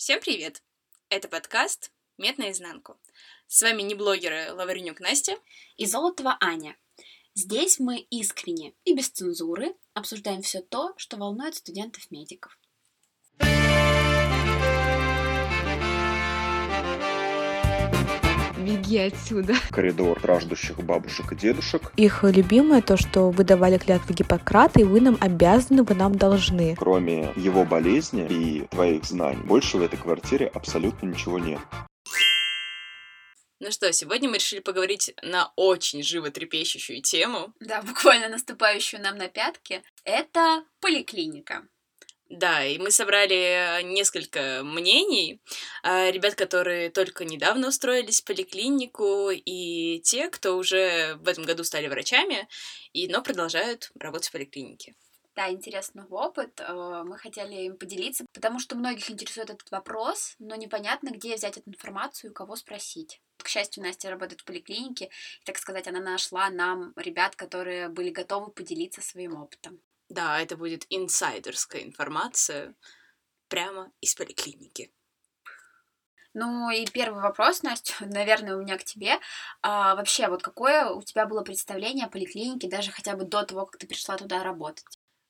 Всем привет! Это подкаст «Мед наизнанку». С вами не блогеры Лавренюк Настя и Золотова Аня. Здесь мы искренне и без цензуры обсуждаем все то, что волнует студентов-медиков. Беги отсюда. Коридор страждущих бабушек и дедушек. Их любимое то, что вы давали клятвы Гиппократа, и вы нам обязаны, вы нам должны. Кроме его болезни и твоих знаний, больше в этой квартире абсолютно ничего нет. Ну что, сегодня мы решили поговорить на очень животрепещущую тему. Да, буквально наступающую нам на пятки. Это поликлиника. Да, и мы собрали несколько мнений. А, ребят, которые только недавно устроились в поликлинику, и те, кто уже в этом году стали врачами, и, но продолжают работать в поликлинике. Да, интересный опыт. Э, мы хотели им поделиться, потому что многих интересует этот вопрос, но непонятно, где взять эту информацию и кого спросить. К счастью, Настя работает в поликлинике, и, так сказать, она нашла нам ребят, которые были готовы поделиться своим опытом. Да, это будет инсайдерская информация прямо из поликлиники. Ну и первый вопрос, Настя, наверное, у меня к тебе. А, вообще, вот какое у тебя было представление о поликлинике, даже хотя бы до того, как ты пришла туда работать?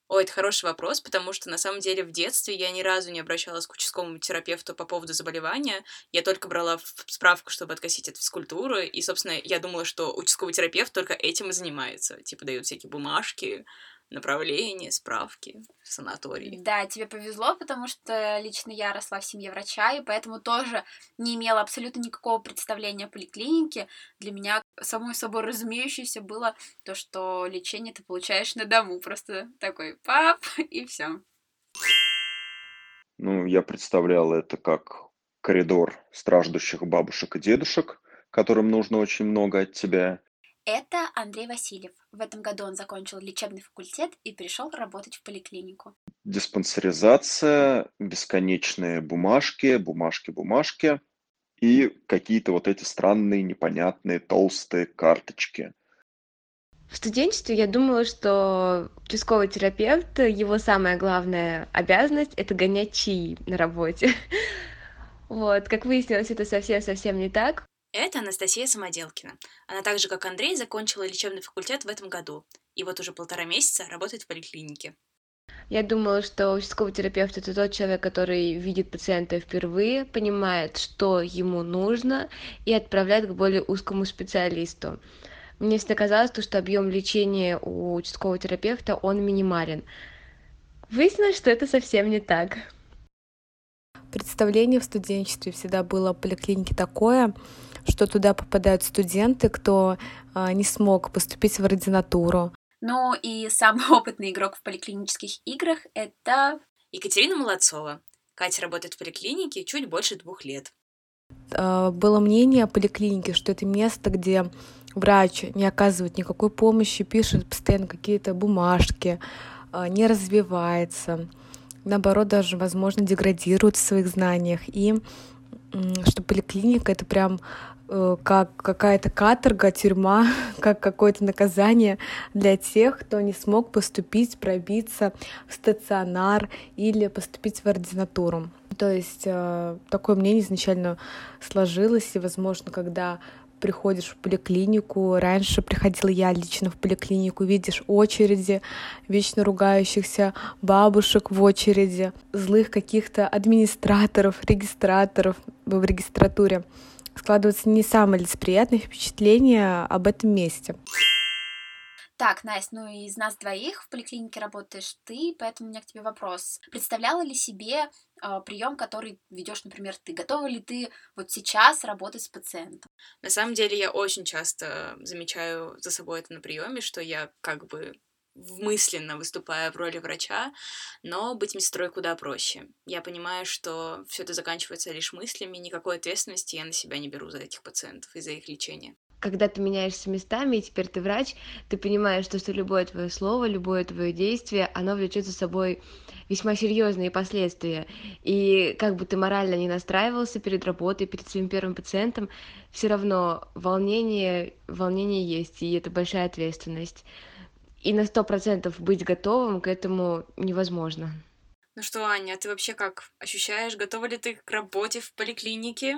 Ой, это хороший вопрос, потому что на самом деле в детстве я ни разу не обращалась к участковому терапевту по поводу заболевания. Я только брала справку, чтобы откосить от физкультуры, и, собственно, я думала, что участковый терапевт только этим и занимается. Типа дают всякие бумажки, направления, справки в санатории. Да, тебе повезло, потому что лично я росла в семье врача, и поэтому тоже не имела абсолютно никакого представления о поликлинике. Для меня самой собой разумеющееся было то, что лечение ты получаешь на дому. Просто такой пап, и все. Ну, я представлял это как коридор страждущих бабушек и дедушек, которым нужно очень много от тебя, это Андрей Васильев. В этом году он закончил лечебный факультет и пришел работать в поликлинику. Диспансеризация, бесконечные бумажки, бумажки, бумажки и какие-то вот эти странные, непонятные, толстые карточки. В студенчестве я думала, что участковый терапевт, его самая главная обязанность – это гонять чаи на работе. Вот, как выяснилось, это совсем-совсем не так. Это Анастасия Самоделкина. Она так же, как Андрей, закончила лечебный факультет в этом году. И вот уже полтора месяца работает в поликлинике. Я думала, что участковый терапевт это тот человек, который видит пациента впервые, понимает, что ему нужно, и отправляет к более узкому специалисту. Мне всегда казалось, что объем лечения у участкового терапевта он минимален. Выяснилось, что это совсем не так. Представление в студенчестве всегда было о поликлинике такое, что туда попадают студенты, кто а, не смог поступить в ординатуру. Ну и самый опытный игрок в поликлинических играх — это... Екатерина Молодцова. Катя работает в поликлинике чуть больше двух лет. А, было мнение о поликлинике, что это место, где врач не оказывает никакой помощи, пишет постоянно какие-то бумажки, а, не развивается, наоборот, даже, возможно, деградирует в своих знаниях. И что поликлиника — это прям как какая-то каторга, тюрьма, как какое-то наказание для тех, кто не смог поступить, пробиться в стационар или поступить в ординатуру. То есть э, такое мнение изначально сложилось, и, возможно, когда приходишь в поликлинику, раньше приходила я лично в поликлинику, видишь очереди, вечно ругающихся бабушек в очереди, злых каких-то администраторов, регистраторов в регистратуре складываются не самые лицеприятные впечатления об этом месте. Так, Настя, ну из нас двоих в поликлинике работаешь ты, поэтому у меня к тебе вопрос. Представляла ли себе э, прием, который ведешь, например, ты? Готова ли ты вот сейчас работать с пациентом? На самом деле я очень часто замечаю за собой это на приеме, что я как бы мысленно выступая в роли врача, но быть медсестрой куда проще. Я понимаю, что все это заканчивается лишь мыслями, никакой ответственности я на себя не беру за этих пациентов и за их лечение когда ты меняешься местами, и теперь ты врач, ты понимаешь, что, что любое твое слово, любое твое действие, оно влечет за собой весьма серьезные последствия. И как бы ты морально не настраивался перед работой, перед своим первым пациентом, все равно волнение, волнение есть, и это большая ответственность и на сто процентов быть готовым к этому невозможно. Ну что, Аня, ты вообще как ощущаешь? Готова ли ты к работе в поликлинике?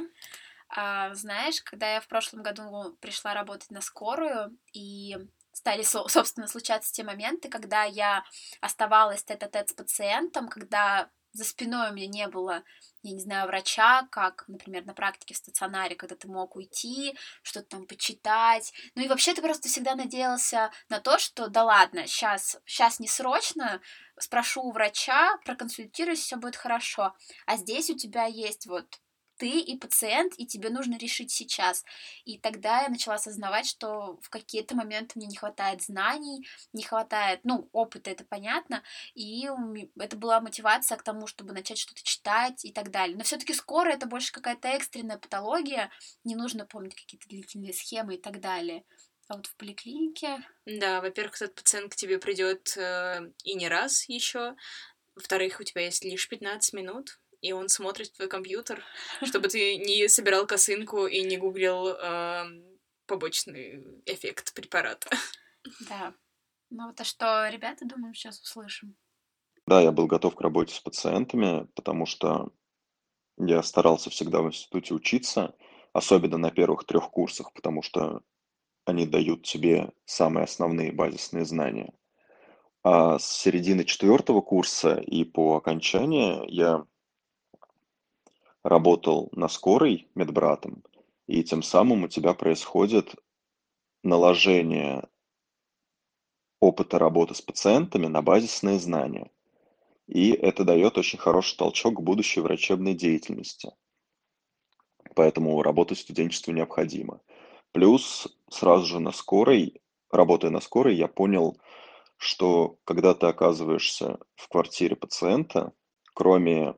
А, знаешь, когда я в прошлом году пришла работать на скорую, и стали, собственно, случаться те моменты, когда я оставалась тет-а-тет с пациентом, когда за спиной у меня не было, я не знаю, врача, как, например, на практике в стационаре, когда ты мог уйти, что-то там почитать. Ну и вообще ты просто всегда надеялся на то, что да ладно, сейчас, сейчас не срочно, спрошу у врача, проконсультируюсь, все будет хорошо. А здесь у тебя есть вот ты и пациент, и тебе нужно решить сейчас. И тогда я начала осознавать, что в какие-то моменты мне не хватает знаний, не хватает, ну, опыта, это понятно, и это была мотивация к тому, чтобы начать что-то читать и так далее. Но все-таки скоро это больше какая-то экстренная патология, не нужно помнить какие-то длительные схемы и так далее. А вот в поликлинике... Да, во-первых, этот пациент к тебе придет э, и не раз еще. Во-вторых, у тебя есть лишь 15 минут, и он смотрит в твой компьютер, чтобы ты не собирал косынку и не гуглил э, побочный эффект препарата. Да. Ну вот а что ребята, думаю, сейчас услышим. Да, я был готов к работе с пациентами, потому что я старался всегда в институте учиться, особенно на первых трех курсах, потому что они дают тебе самые основные базисные знания. А с середины четвертого курса и по окончании я работал на скорой медбратом, и тем самым у тебя происходит наложение опыта работы с пациентами на базисные знания. И это дает очень хороший толчок к будущей врачебной деятельности. Поэтому работать в студенчестве необходимо. Плюс сразу же на скорой, работая на скорой, я понял, что когда ты оказываешься в квартире пациента, кроме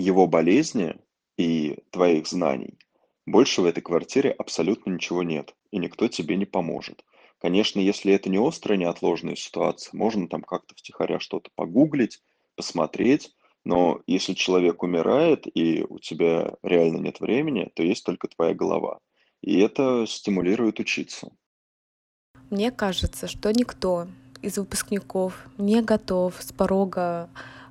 его болезни и твоих знаний, больше в этой квартире абсолютно ничего нет, и никто тебе не поможет. Конечно, если это не острая, неотложная ситуация, можно там как-то втихаря что-то погуглить, посмотреть, но если человек умирает и у тебя реально нет времени, то есть только твоя голова. И это стимулирует учиться. Мне кажется, что никто из выпускников не готов с порога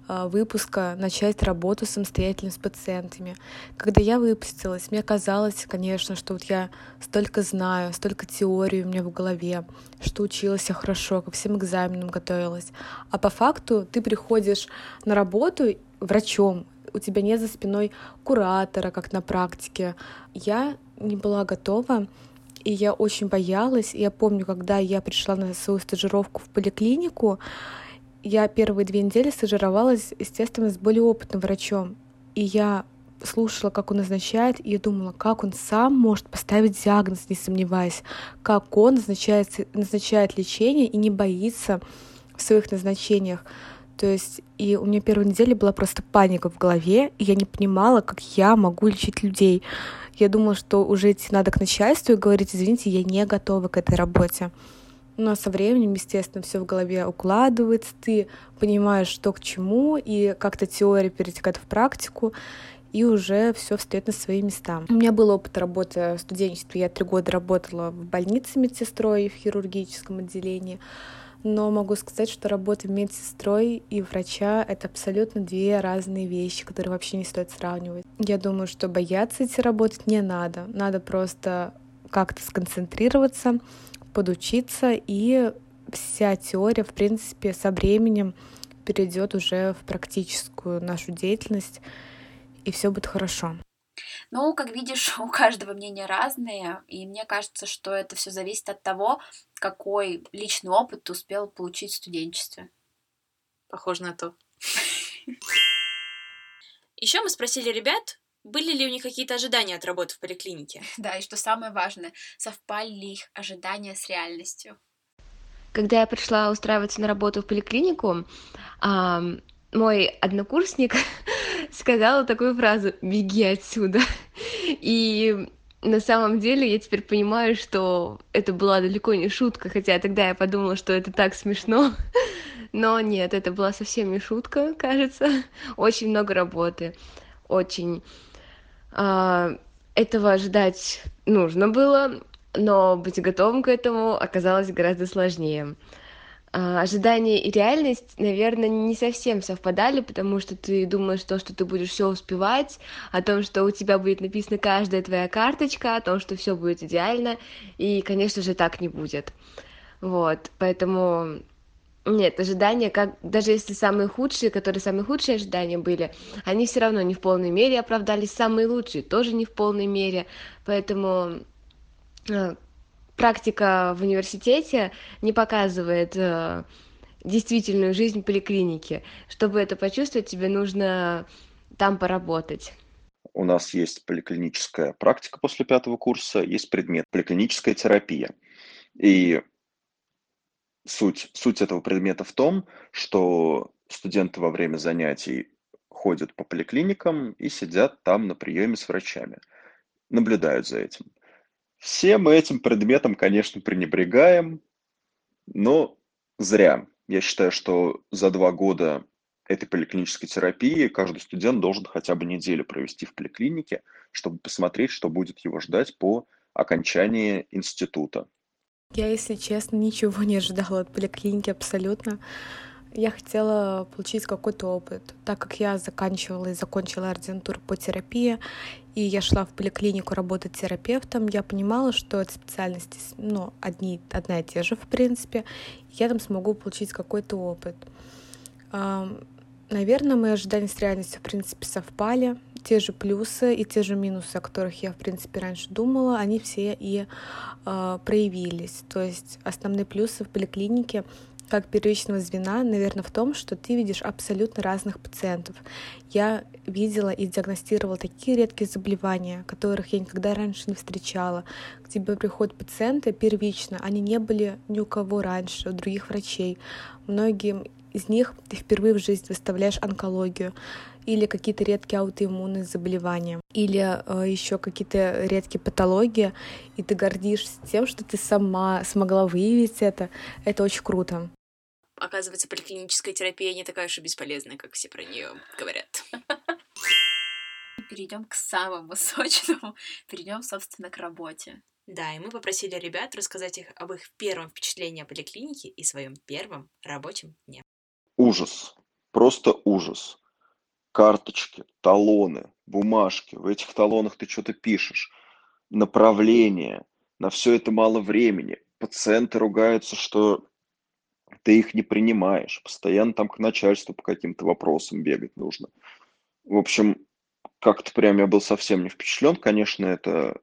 выпуска начать работу самостоятельно с пациентами. Когда я выпустилась, мне казалось, конечно, что вот я столько знаю, столько теории у меня в голове, что училась я хорошо, ко всем экзаменам готовилась. А по факту ты приходишь на работу врачом, у тебя нет за спиной куратора, как на практике. Я не была готова и я очень боялась. Я помню, когда я пришла на свою стажировку в поликлинику, я первые две недели стажировалась, естественно, с более опытным врачом. И я слушала, как он назначает, и думала, как он сам может поставить диагноз, не сомневаясь, как он назначает, назначает лечение и не боится в своих назначениях. То есть, и у меня первой неделе была просто паника в голове, и я не понимала, как я могу лечить людей. Я думала, что уже идти надо к начальству и говорить, извините, я не готова к этой работе. Но со временем, естественно, все в голове укладывается, ты понимаешь, что к чему, и как-то теория перетекает в практику, и уже все встает на свои места. У меня был опыт работы в студенчестве. Я три года работала в больнице медсестрой в хирургическом отделении. Но могу сказать, что работа медсестрой и врача — это абсолютно две разные вещи, которые вообще не стоит сравнивать. Я думаю, что бояться идти работать не надо. Надо просто как-то сконцентрироваться, подучиться, и вся теория, в принципе, со временем перейдет уже в практическую нашу деятельность, и все будет хорошо. Ну, как видишь, у каждого мнения разные, и мне кажется, что это все зависит от того, какой личный опыт ты успел получить в студенчестве. Похоже на то. Еще мы спросили ребят, были ли у них какие-то ожидания от работы в поликлинике? Да, и что самое важное, совпали ли их ожидания с реальностью? Когда я пришла устраиваться на работу в поликлинику, мой однокурсник сказал такую фразу «беги отсюда». И на самом деле я теперь понимаю, что это была далеко не шутка, хотя тогда я подумала, что это так смешно. Но нет, это была совсем не шутка, кажется. Очень много работы, очень этого ожидать нужно было, но быть готовым к этому оказалось гораздо сложнее. а, ожидания и реальность, наверное, не совсем совпадали, потому что ты думаешь то, что ты будешь все успевать, о том, что у тебя будет написана каждая твоя карточка, о том, что все будет идеально, и, конечно же, так не будет. Вот, поэтому нет, ожидания, как даже если самые худшие, которые самые худшие ожидания были, они все равно не в полной мере оправдались, самые лучшие тоже не в полной мере, поэтому а, практика в университете не показывает э, действительную жизнь поликлиники. Чтобы это почувствовать, тебе нужно там поработать. У нас есть поликлиническая практика после пятого курса, есть предмет поликлиническая терапия. И суть, суть этого предмета в том, что студенты во время занятий ходят по поликлиникам и сидят там на приеме с врачами, наблюдают за этим. Все мы этим предметом, конечно, пренебрегаем, но зря. Я считаю, что за два года этой поликлинической терапии каждый студент должен хотя бы неделю провести в поликлинике, чтобы посмотреть, что будет его ждать по окончании института. Я, если честно, ничего не ожидала от поликлиники абсолютно. Я хотела получить какой-то опыт, так как я заканчивала и закончила ординатуру по терапии, и я шла в поликлинику работать терапевтом, я понимала, что эти специальности, ну, одни, одна и те же, в принципе, я там смогу получить какой-то опыт. Наверное, мои ожидания с реальностью, в принципе, совпали. Те же плюсы и те же минусы, о которых я, в принципе, раньше думала, они все и э, проявились. То есть основные плюсы в поликлинике как первичного звена, наверное, в том, что ты видишь абсолютно разных пациентов. Я видела и диагностировала такие редкие заболевания, которых я никогда раньше не встречала. К тебе приходят пациенты первично, они не были ни у кого раньше, у других врачей. Многим из них ты впервые в жизни выставляешь онкологию или какие-то редкие аутоиммунные заболевания, или э, еще какие-то редкие патологии, и ты гордишься тем, что ты сама смогла выявить это. Это очень круто оказывается, поликлиническая терапия не такая уж и бесполезная, как все про нее говорят. Перейдем к самому сочному. Перейдем, собственно, к работе. Да, и мы попросили ребят рассказать их об их первом впечатлении о поликлинике и своем первом рабочем дне. Ужас. Просто ужас. Карточки, талоны, бумажки. В этих талонах ты что-то пишешь. Направление. На все это мало времени. Пациенты ругаются, что ты их не принимаешь, постоянно там к начальству по каким-то вопросам бегать нужно. В общем, как-то прям я был совсем не впечатлен. Конечно, это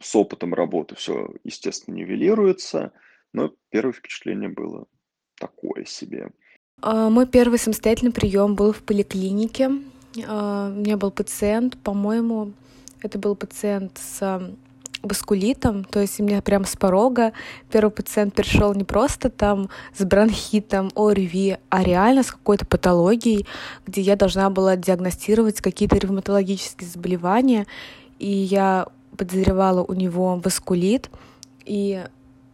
с опытом работы все, естественно, нивелируется, но первое впечатление было такое себе. А, мой первый самостоятельный прием был в поликлинике. А, у меня был пациент, по-моему, это был пациент с баскулитом, то есть у меня прям с порога. Первый пациент пришел не просто там с бронхитом, ОРВИ, а реально с какой-то патологией, где я должна была диагностировать какие-то ревматологические заболевания, и я подозревала у него баскулит, и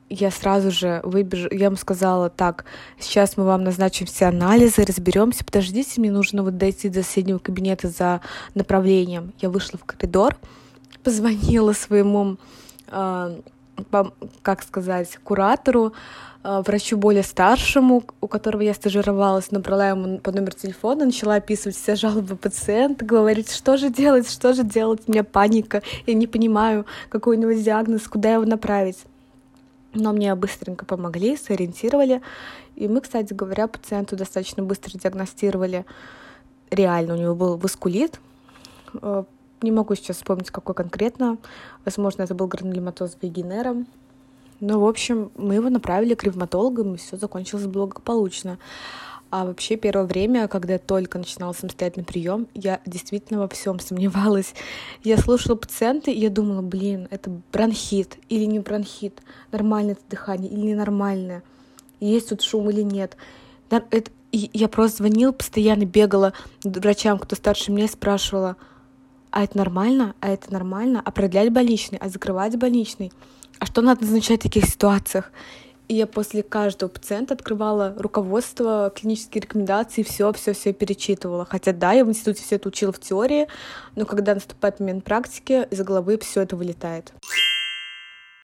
я сразу же выбежу, я ему сказала, так, сейчас мы вам назначим все анализы, разберемся, подождите, мне нужно вот дойти до соседнего кабинета за направлением. Я вышла в коридор, позвонила своему, а, как сказать, куратору, а, врачу более старшему, у которого я стажировалась, набрала ему по номер телефона, начала описывать все жалобы пациента, говорить, что же делать, что же делать, у меня паника, я не понимаю, какой у него диагноз, куда его направить. Но мне быстренько помогли, сориентировали. И мы, кстати говоря, пациенту достаточно быстро диагностировали. Реально, у него был васкулит, а, не могу сейчас вспомнить, какой конкретно. Возможно, это был гранулематоз вегинера. Но, в общем, мы его направили к ревматологам, и все закончилось благополучно. А вообще первое время, когда только начинала самостоятельный прием, я действительно во всем сомневалась. Я слушала пациента, и я думала, блин, это бронхит или не бронхит, нормальное это дыхание или ненормальное, есть тут шум или нет. Это... И я просто звонила, постоянно бегала врачам, кто старше меня, спрашивала, а это нормально, а это нормально, а продлять больничный, а закрывать больничный, а что надо назначать в таких ситуациях. И я после каждого пациента открывала руководство, клинические рекомендации, все, все, все перечитывала. Хотя да, я в институте все это учила в теории, но когда наступает момент практики, из головы все это вылетает.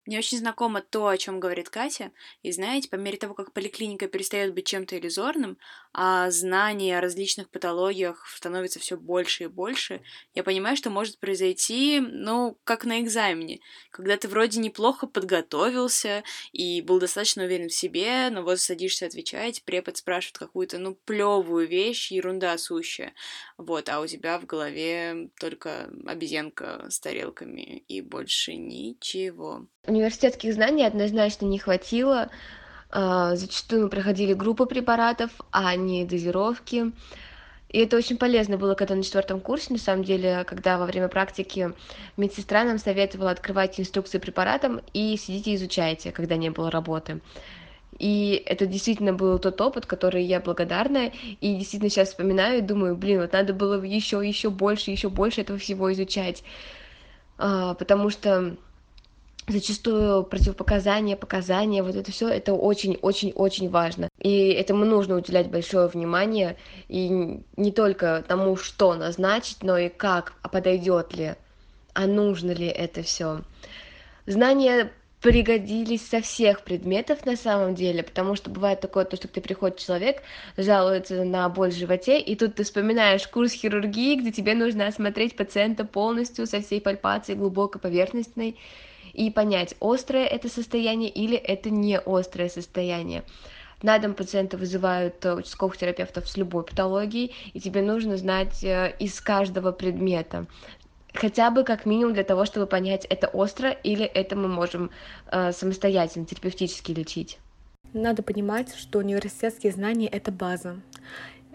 Мне очень знакомо то, о чем говорит Катя. И знаете, по мере того, как поликлиника перестает быть чем-то иллюзорным, а знания о различных патологиях становится все больше и больше, я понимаю, что может произойти, ну, как на экзамене, когда ты вроде неплохо подготовился и был достаточно уверен в себе, но вот садишься отвечать, препод спрашивает какую-то, ну, плевую вещь, ерунда сущая, вот, а у тебя в голове только обезьянка с тарелками и больше ничего. Университетских знаний однозначно не хватило. А, зачастую мы проходили группы препаратов, а не дозировки. И это очень полезно было, когда на четвертом курсе, на самом деле, когда во время практики медсестра нам советовала открывать инструкции препаратам и сидите изучайте, когда не было работы. И это действительно был тот опыт, который я благодарна. И действительно сейчас вспоминаю и думаю, блин, вот надо было еще, еще больше, еще больше этого всего изучать. А, потому что зачастую противопоказания, показания, вот это все, это очень-очень-очень важно. И этому нужно уделять большое внимание, и не только тому, что назначить, но и как, а подойдет ли, а нужно ли это все. Знания пригодились со всех предметов на самом деле, потому что бывает такое, то, что ты приходит человек, жалуется на боль в животе, и тут ты вспоминаешь курс хирургии, где тебе нужно осмотреть пациента полностью со всей пальпацией глубоко поверхностной, и понять, острое это состояние или это не острое состояние. На дом пациента вызывают э, участковых терапевтов с любой патологией, и тебе нужно знать э, из каждого предмета, хотя бы как минимум для того, чтобы понять, это остро или это мы можем э, самостоятельно терапевтически лечить. Надо понимать, что университетские знания — это база.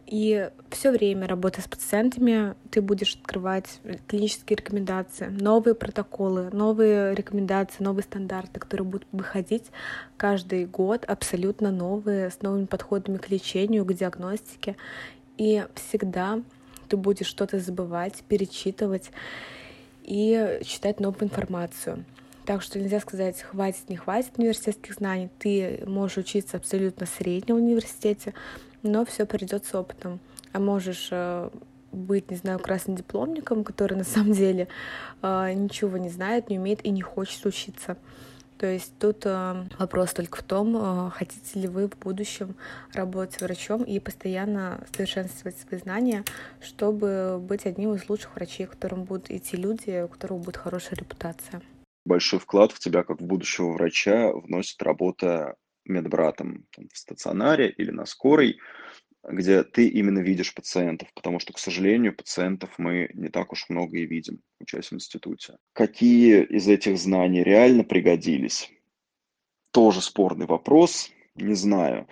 И все время работая с пациентами, ты будешь открывать клинические рекомендации, новые протоколы, новые рекомендации, новые стандарты, которые будут выходить каждый год, абсолютно новые, с новыми подходами к лечению, к диагностике. И всегда ты будешь что-то забывать, перечитывать и читать новую информацию. Так что нельзя сказать, хватит, не хватит университетских знаний. Ты можешь учиться абсолютно среднем в университете, но все придет с опытом. А можешь э, быть, не знаю, красным дипломником, который на самом деле э, ничего не знает, не умеет и не хочет учиться. То есть тут э, вопрос только в том, хотите ли вы в будущем работать врачом и постоянно совершенствовать свои знания, чтобы быть одним из лучших врачей, которым будут идти люди, у которых будет хорошая репутация. Большой вклад в тебя, как в будущего врача, вносит работа медбратом там, в стационаре или на скорой, где ты именно видишь пациентов, потому что, к сожалению, пациентов мы не так уж много и видим, учась в институте. Какие из этих знаний реально пригодились? Тоже спорный вопрос, не знаю.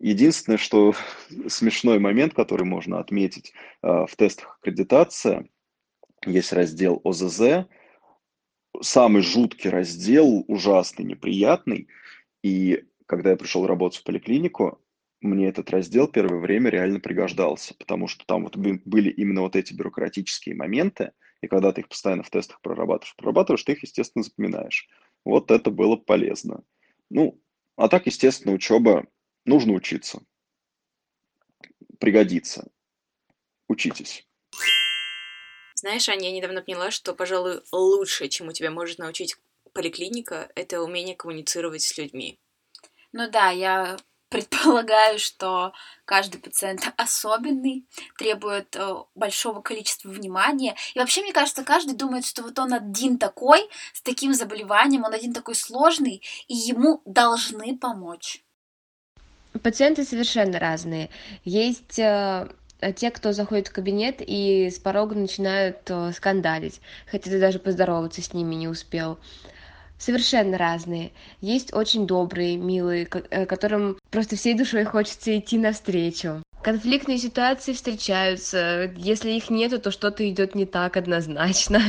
Единственное, что смешной момент, который можно отметить э, в тестах аккредитация, есть раздел ОЗЗ, самый жуткий раздел, ужасный, неприятный, и когда я пришел работать в поликлинику, мне этот раздел первое время реально пригождался, потому что там вот были именно вот эти бюрократические моменты, и когда ты их постоянно в тестах прорабатываешь, прорабатываешь, ты их, естественно, запоминаешь. Вот это было полезно. Ну, а так, естественно, учеба, нужно учиться. Пригодится. Учитесь. Знаешь, Аня, я недавно поняла, что, пожалуй, лучшее, чему тебя может научить поликлиника, это умение коммуницировать с людьми. Ну да, я предполагаю, что каждый пациент особенный, требует э, большого количества внимания. И вообще, мне кажется, каждый думает, что вот он один такой, с таким заболеванием, он один такой сложный, и ему должны помочь. Пациенты совершенно разные. Есть э, те, кто заходит в кабинет и с порога начинают э, скандалить, хотя ты даже поздороваться с ними не успел совершенно разные. Есть очень добрые, милые, э, которым просто всей душой хочется идти навстречу. Конфликтные ситуации встречаются. Если их нету, то что-то идет не так однозначно.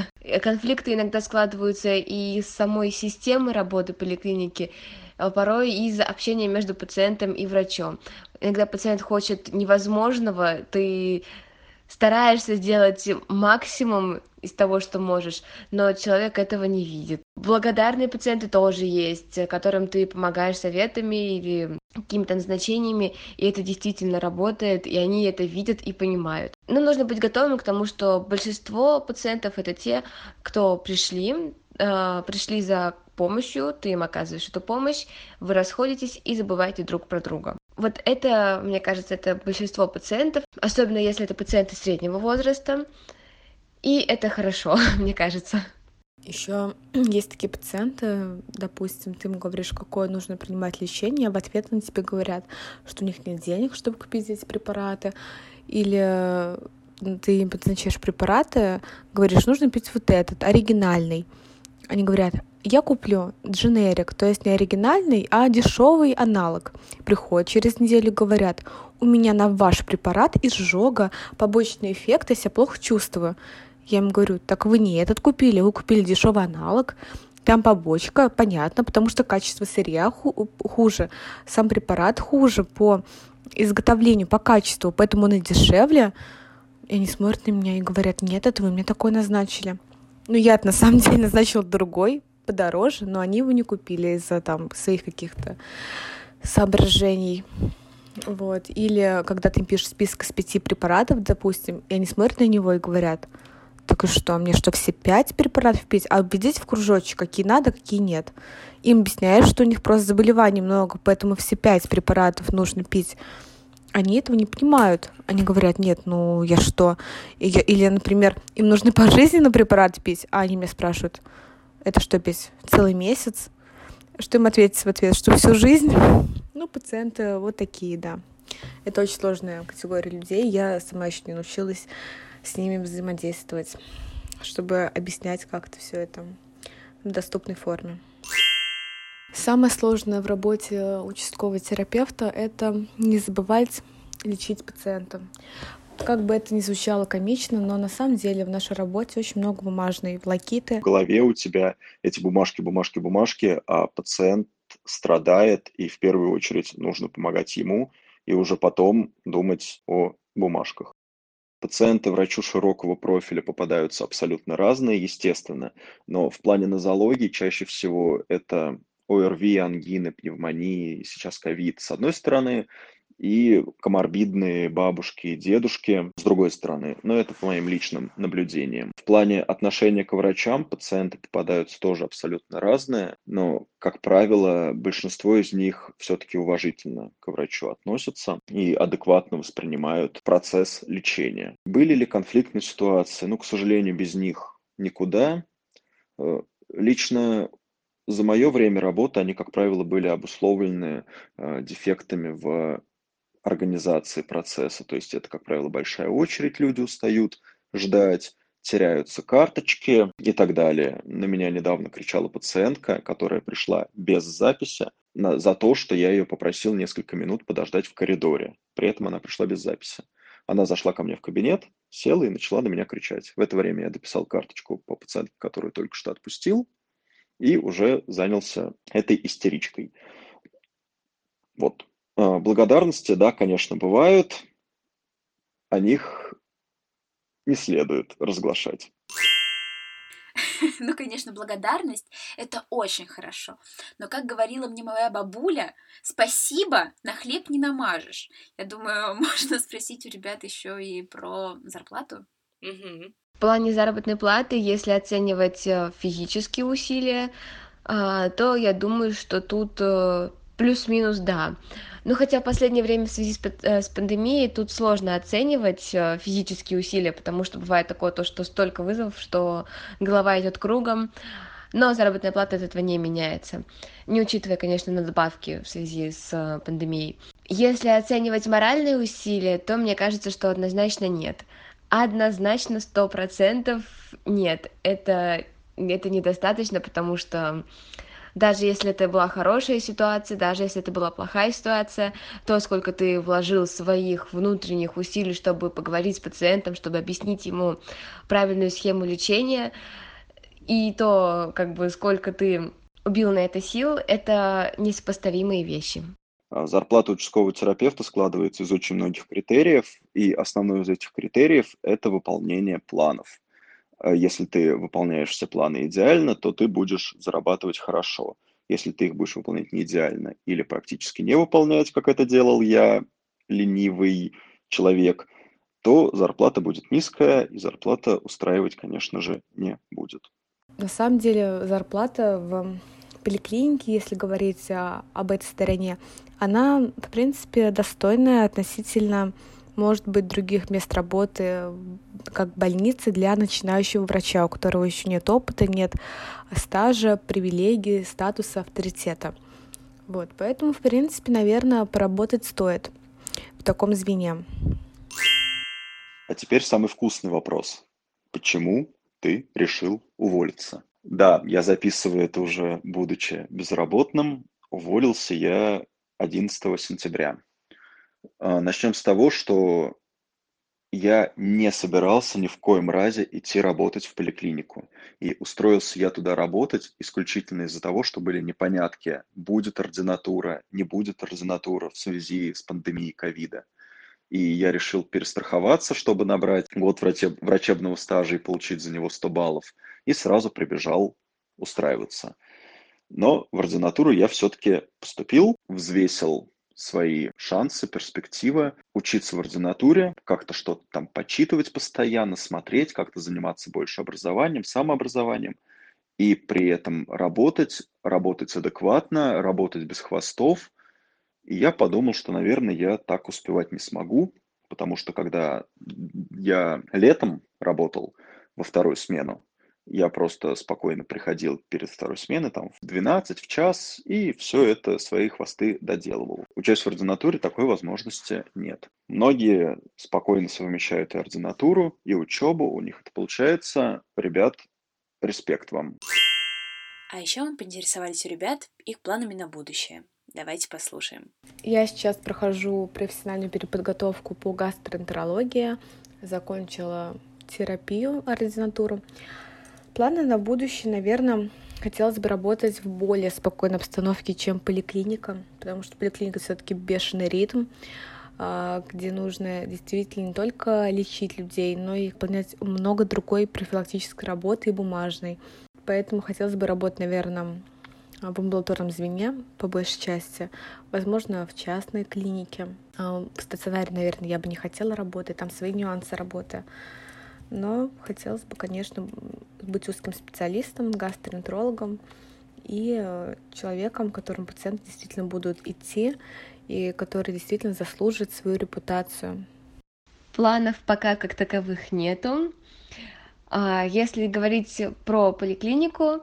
Конфликты иногда складываются и из самой системы работы поликлиники, а порой из-за общения между пациентом и врачом. Иногда пациент хочет невозможного, ты стараешься сделать максимум из того, что можешь, но человек этого не видит. Благодарные пациенты тоже есть, которым ты помогаешь советами или какими-то назначениями, и это действительно работает, и они это видят и понимают. Но нужно быть готовым к тому, что большинство пациентов это те, кто пришли, э, пришли за помощью, ты им оказываешь эту помощь, вы расходитесь и забываете друг про друга. Вот это, мне кажется, это большинство пациентов, особенно если это пациенты среднего возраста, и это хорошо, мне кажется. Еще есть такие пациенты, допустим, ты им говоришь, какое нужно принимать лечение, а в ответ они тебе говорят, что у них нет денег, чтобы купить эти препараты, или ты им подзначаешь препараты, говоришь, нужно пить вот этот, оригинальный. Они говорят, я куплю дженерик, то есть не оригинальный, а дешевый аналог. Приходят через неделю, говорят, у меня на ваш препарат изжога, побочный эффект, я себя плохо чувствую. Я им говорю, так вы не этот купили, вы купили дешевый аналог, там побочка, понятно, потому что качество сырья хуже, сам препарат хуже по изготовлению, по качеству, поэтому он и дешевле. И они смотрят на меня и говорят, нет, это вы мне такой назначили. Ну, я на самом деле назначила другой, подороже, но они его не купили из-за там своих каких-то соображений. Вот. Или когда ты пишешь список из пяти препаратов, допустим, и они смотрят на него и говорят, так и что, мне что, все пять препаратов пить? А убедить в кружочек, какие надо, какие нет. Им объясняешь, что у них просто заболеваний много, поэтому все пять препаратов нужно пить. Они этого не понимают. Они говорят, нет, ну я что? Или, например, им нужны пожизненно препараты пить, а они меня спрашивают, это что пить? Целый месяц? Что им ответить в ответ? Что всю жизнь? Ну, пациенты вот такие, да. Это очень сложная категория людей. Я сама еще не научилась с ними взаимодействовать, чтобы объяснять как-то все это в доступной форме. Самое сложное в работе участкового терапевта — это не забывать лечить пациента. Как бы это ни звучало комично, но на самом деле в нашей работе очень много бумажной волокиты. В голове у тебя эти бумажки, бумажки, бумажки, а пациент страдает, и в первую очередь нужно помогать ему, и уже потом думать о бумажках. Пациенты врачу широкого профиля попадаются абсолютно разные, естественно, но в плане нозологии чаще всего это ОРВИ, ангины, пневмонии, сейчас ковид с одной стороны, и коморбидные бабушки и дедушки с другой стороны. Но это по моим личным наблюдениям. В плане отношения к врачам пациенты попадаются тоже абсолютно разные, но, как правило, большинство из них все-таки уважительно к врачу относятся и адекватно воспринимают процесс лечения. Были ли конфликтные ситуации? Ну, к сожалению, без них никуда. Э, лично за мое время работы они, как правило, были обусловлены э, дефектами в организации процесса. То есть это, как правило, большая очередь, люди устают ждать, теряются карточки и так далее. На меня недавно кричала пациентка, которая пришла без записи, на, за то, что я ее попросил несколько минут подождать в коридоре. При этом она пришла без записи. Она зашла ко мне в кабинет, села и начала на меня кричать. В это время я дописал карточку по пациентке, которую только что отпустил, и уже занялся этой истеричкой. Вот. А, благодарности, да, конечно, бывают. О них не следует разглашать. Ну, конечно, благодарность — это очень хорошо. Но, как говорила мне моя бабуля, спасибо на хлеб не намажешь. Я думаю, можно спросить у ребят еще и про зарплату. В плане заработной платы, если оценивать э, физические усилия, а, то я думаю, что тут э, плюс-минус да. Ну, хотя в последнее время в связи с, э, пандемией тут сложно оценивать э, физические усилия, потому что бывает такое то, что столько вызовов, что голова идет кругом, но заработная плата от этого не меняется, не учитывая, конечно, надбавки в связи с э, пандемией. Если оценивать моральные усилия, то мне кажется, что однозначно нет. Однозначно сто процентов нет. Это, это недостаточно, потому что даже если это была хорошая ситуация, даже если это была плохая ситуация, то, сколько ты вложил своих внутренних усилий, чтобы поговорить с пациентом, чтобы объяснить ему правильную схему лечения, и то, как бы, сколько ты убил на это сил, это несопоставимые вещи. А зарплата участкового терапевта складывается из очень многих критериев, и основной из этих критериев – это выполнение планов. Э, если ты выполняешь все планы идеально, то ты будешь зарабатывать хорошо. Если ты их будешь выполнять не идеально или практически не выполнять, как это делал я, ленивый человек, то зарплата будет низкая, и зарплата устраивать, конечно же, не будет. На самом деле зарплата в поликлинике, если говорить об этой стороне, она, в принципе, достойная относительно, может быть, других мест работы, как больницы для начинающего врача, у которого еще нет опыта, нет стажа, привилегий, статуса, авторитета. Вот, поэтому, в принципе, наверное, поработать стоит в таком звене. А теперь самый вкусный вопрос. Почему ты решил уволиться? Да, я записываю это уже будучи безработным. Уволился я 11 сентября. А, Начнем с того, что я не собирался ни в коем разе идти работать в поликлинику. И устроился я туда работать исключительно из-за того, что были непонятки, будет ординатура, не будет ординатура в связи с пандемией ковида. И я решил перестраховаться, чтобы набрать год врачебного стажа и получить за него 100 баллов. И сразу прибежал устраиваться. Но в ординатуру я все-таки поступил, взвесил свои шансы, перспективы, учиться в ординатуре, как-то что-то там почитывать постоянно, смотреть, как-то заниматься больше образованием, самообразованием, и при этом работать, работать адекватно, работать без хвостов. И я подумал, что, наверное, я так успевать не смогу, потому что когда я летом работал во вторую смену, я просто спокойно приходил перед второй сменой, там, в 12, в час, и все это, свои хвосты доделывал. Учась в ординатуре, такой возможности нет. Многие спокойно совмещают и ординатуру, и учебу, у них это получается. Ребят, респект вам. А еще мы поинтересовались у ребят их планами на будущее. Давайте послушаем. Я сейчас прохожу профессиональную переподготовку по гастроэнтерологии, закончила терапию, ординатуру. Планы на будущее, наверное, хотелось бы работать в более спокойной обстановке, чем поликлиника, потому что поликлиника все-таки бешеный ритм, а, где нужно действительно не только лечить людей, но и выполнять много другой профилактической работы и бумажной. Поэтому хотелось бы работать, наверное, в амбулаторном звене, по большей части, возможно, в частной клинике. А, в стационаре, наверное, я бы не хотела работать, там свои нюансы работы но хотелось бы, конечно, быть узким специалистом, гастроэнтерологом и э, человеком, к которому пациенты действительно будут идти и который действительно заслужит свою репутацию. Планов пока как таковых нету. А если говорить про поликлинику,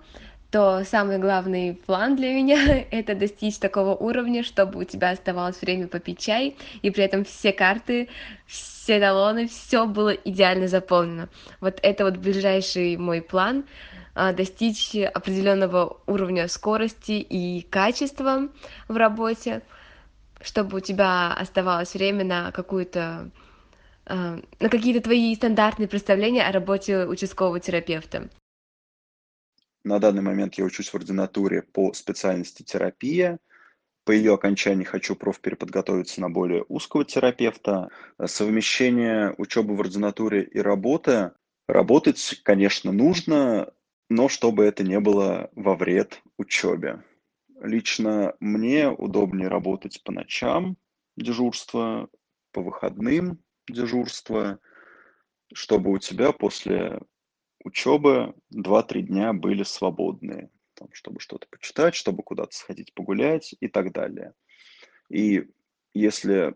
то самый главный план для меня — это достичь такого уровня, чтобы у тебя оставалось время попить чай, и при этом все карты, все талоны, все было идеально заполнено. Вот это вот ближайший мой план а, — достичь определенного уровня скорости и качества в работе, чтобы у тебя оставалось время на какую-то а, на какие-то твои стандартные представления о работе участкового терапевта. На данный момент я учусь в ординатуре по специальности терапия. По ее окончании хочу профпереподготовиться на более узкого терапевта. Совмещение учебы в ординатуре и работы. Работать, конечно, нужно, но чтобы это не было во вред учебе. Лично мне удобнее работать по ночам дежурство, по выходным дежурство, чтобы у тебя после учебы 2-3 дня были свободные, там, чтобы что-то почитать, чтобы куда-то сходить погулять и так далее. И если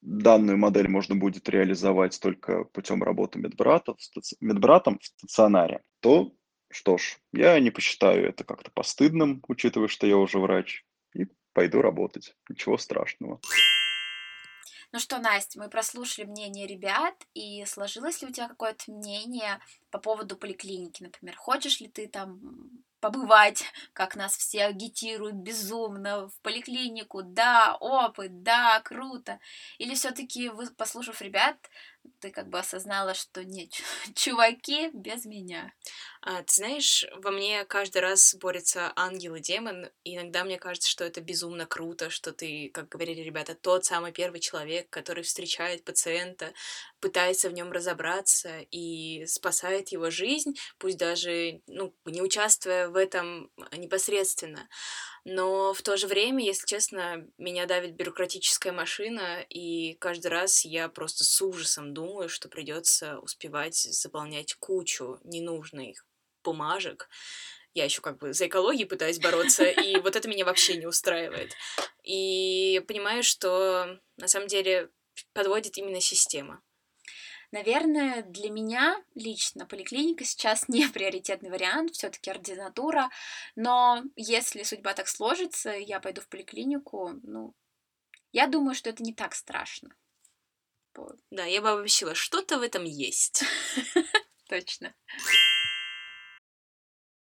данную модель можно будет реализовать только путем работы медбрата, медбратом в стационаре, то что ж, я не посчитаю это как-то постыдным, учитывая, что я уже врач, и пойду работать. Ничего страшного. Ну что, Настя, мы прослушали мнение ребят, и сложилось ли у тебя какое-то мнение по поводу поликлиники, например? Хочешь ли ты там побывать, как нас все агитируют безумно в поликлинику? Да, опыт, да, круто. Или все-таки, послушав ребят, ты как бы осознала, что нет, чуваки без меня. А, ты знаешь, во мне каждый раз борется ангел и демон. И иногда мне кажется, что это безумно круто, что ты, как говорили ребята, тот самый первый человек, который встречает пациента, пытается в нем разобраться и спасает его жизнь, пусть даже ну, не участвуя в этом непосредственно. Но в то же время, если честно, меня давит бюрократическая машина, и каждый раз я просто с ужасом думаю, что придется успевать заполнять кучу ненужных бумажек. Я еще как бы за экологию пытаюсь бороться, и вот это меня вообще не устраивает. И понимаю, что на самом деле подводит именно система. Наверное, для меня лично поликлиника сейчас не приоритетный вариант, все-таки ординатура. Но если судьба так сложится, я пойду в поликлинику, ну, я думаю, что это не так страшно. Да, я бы обобщила, что-то в этом есть. Точно.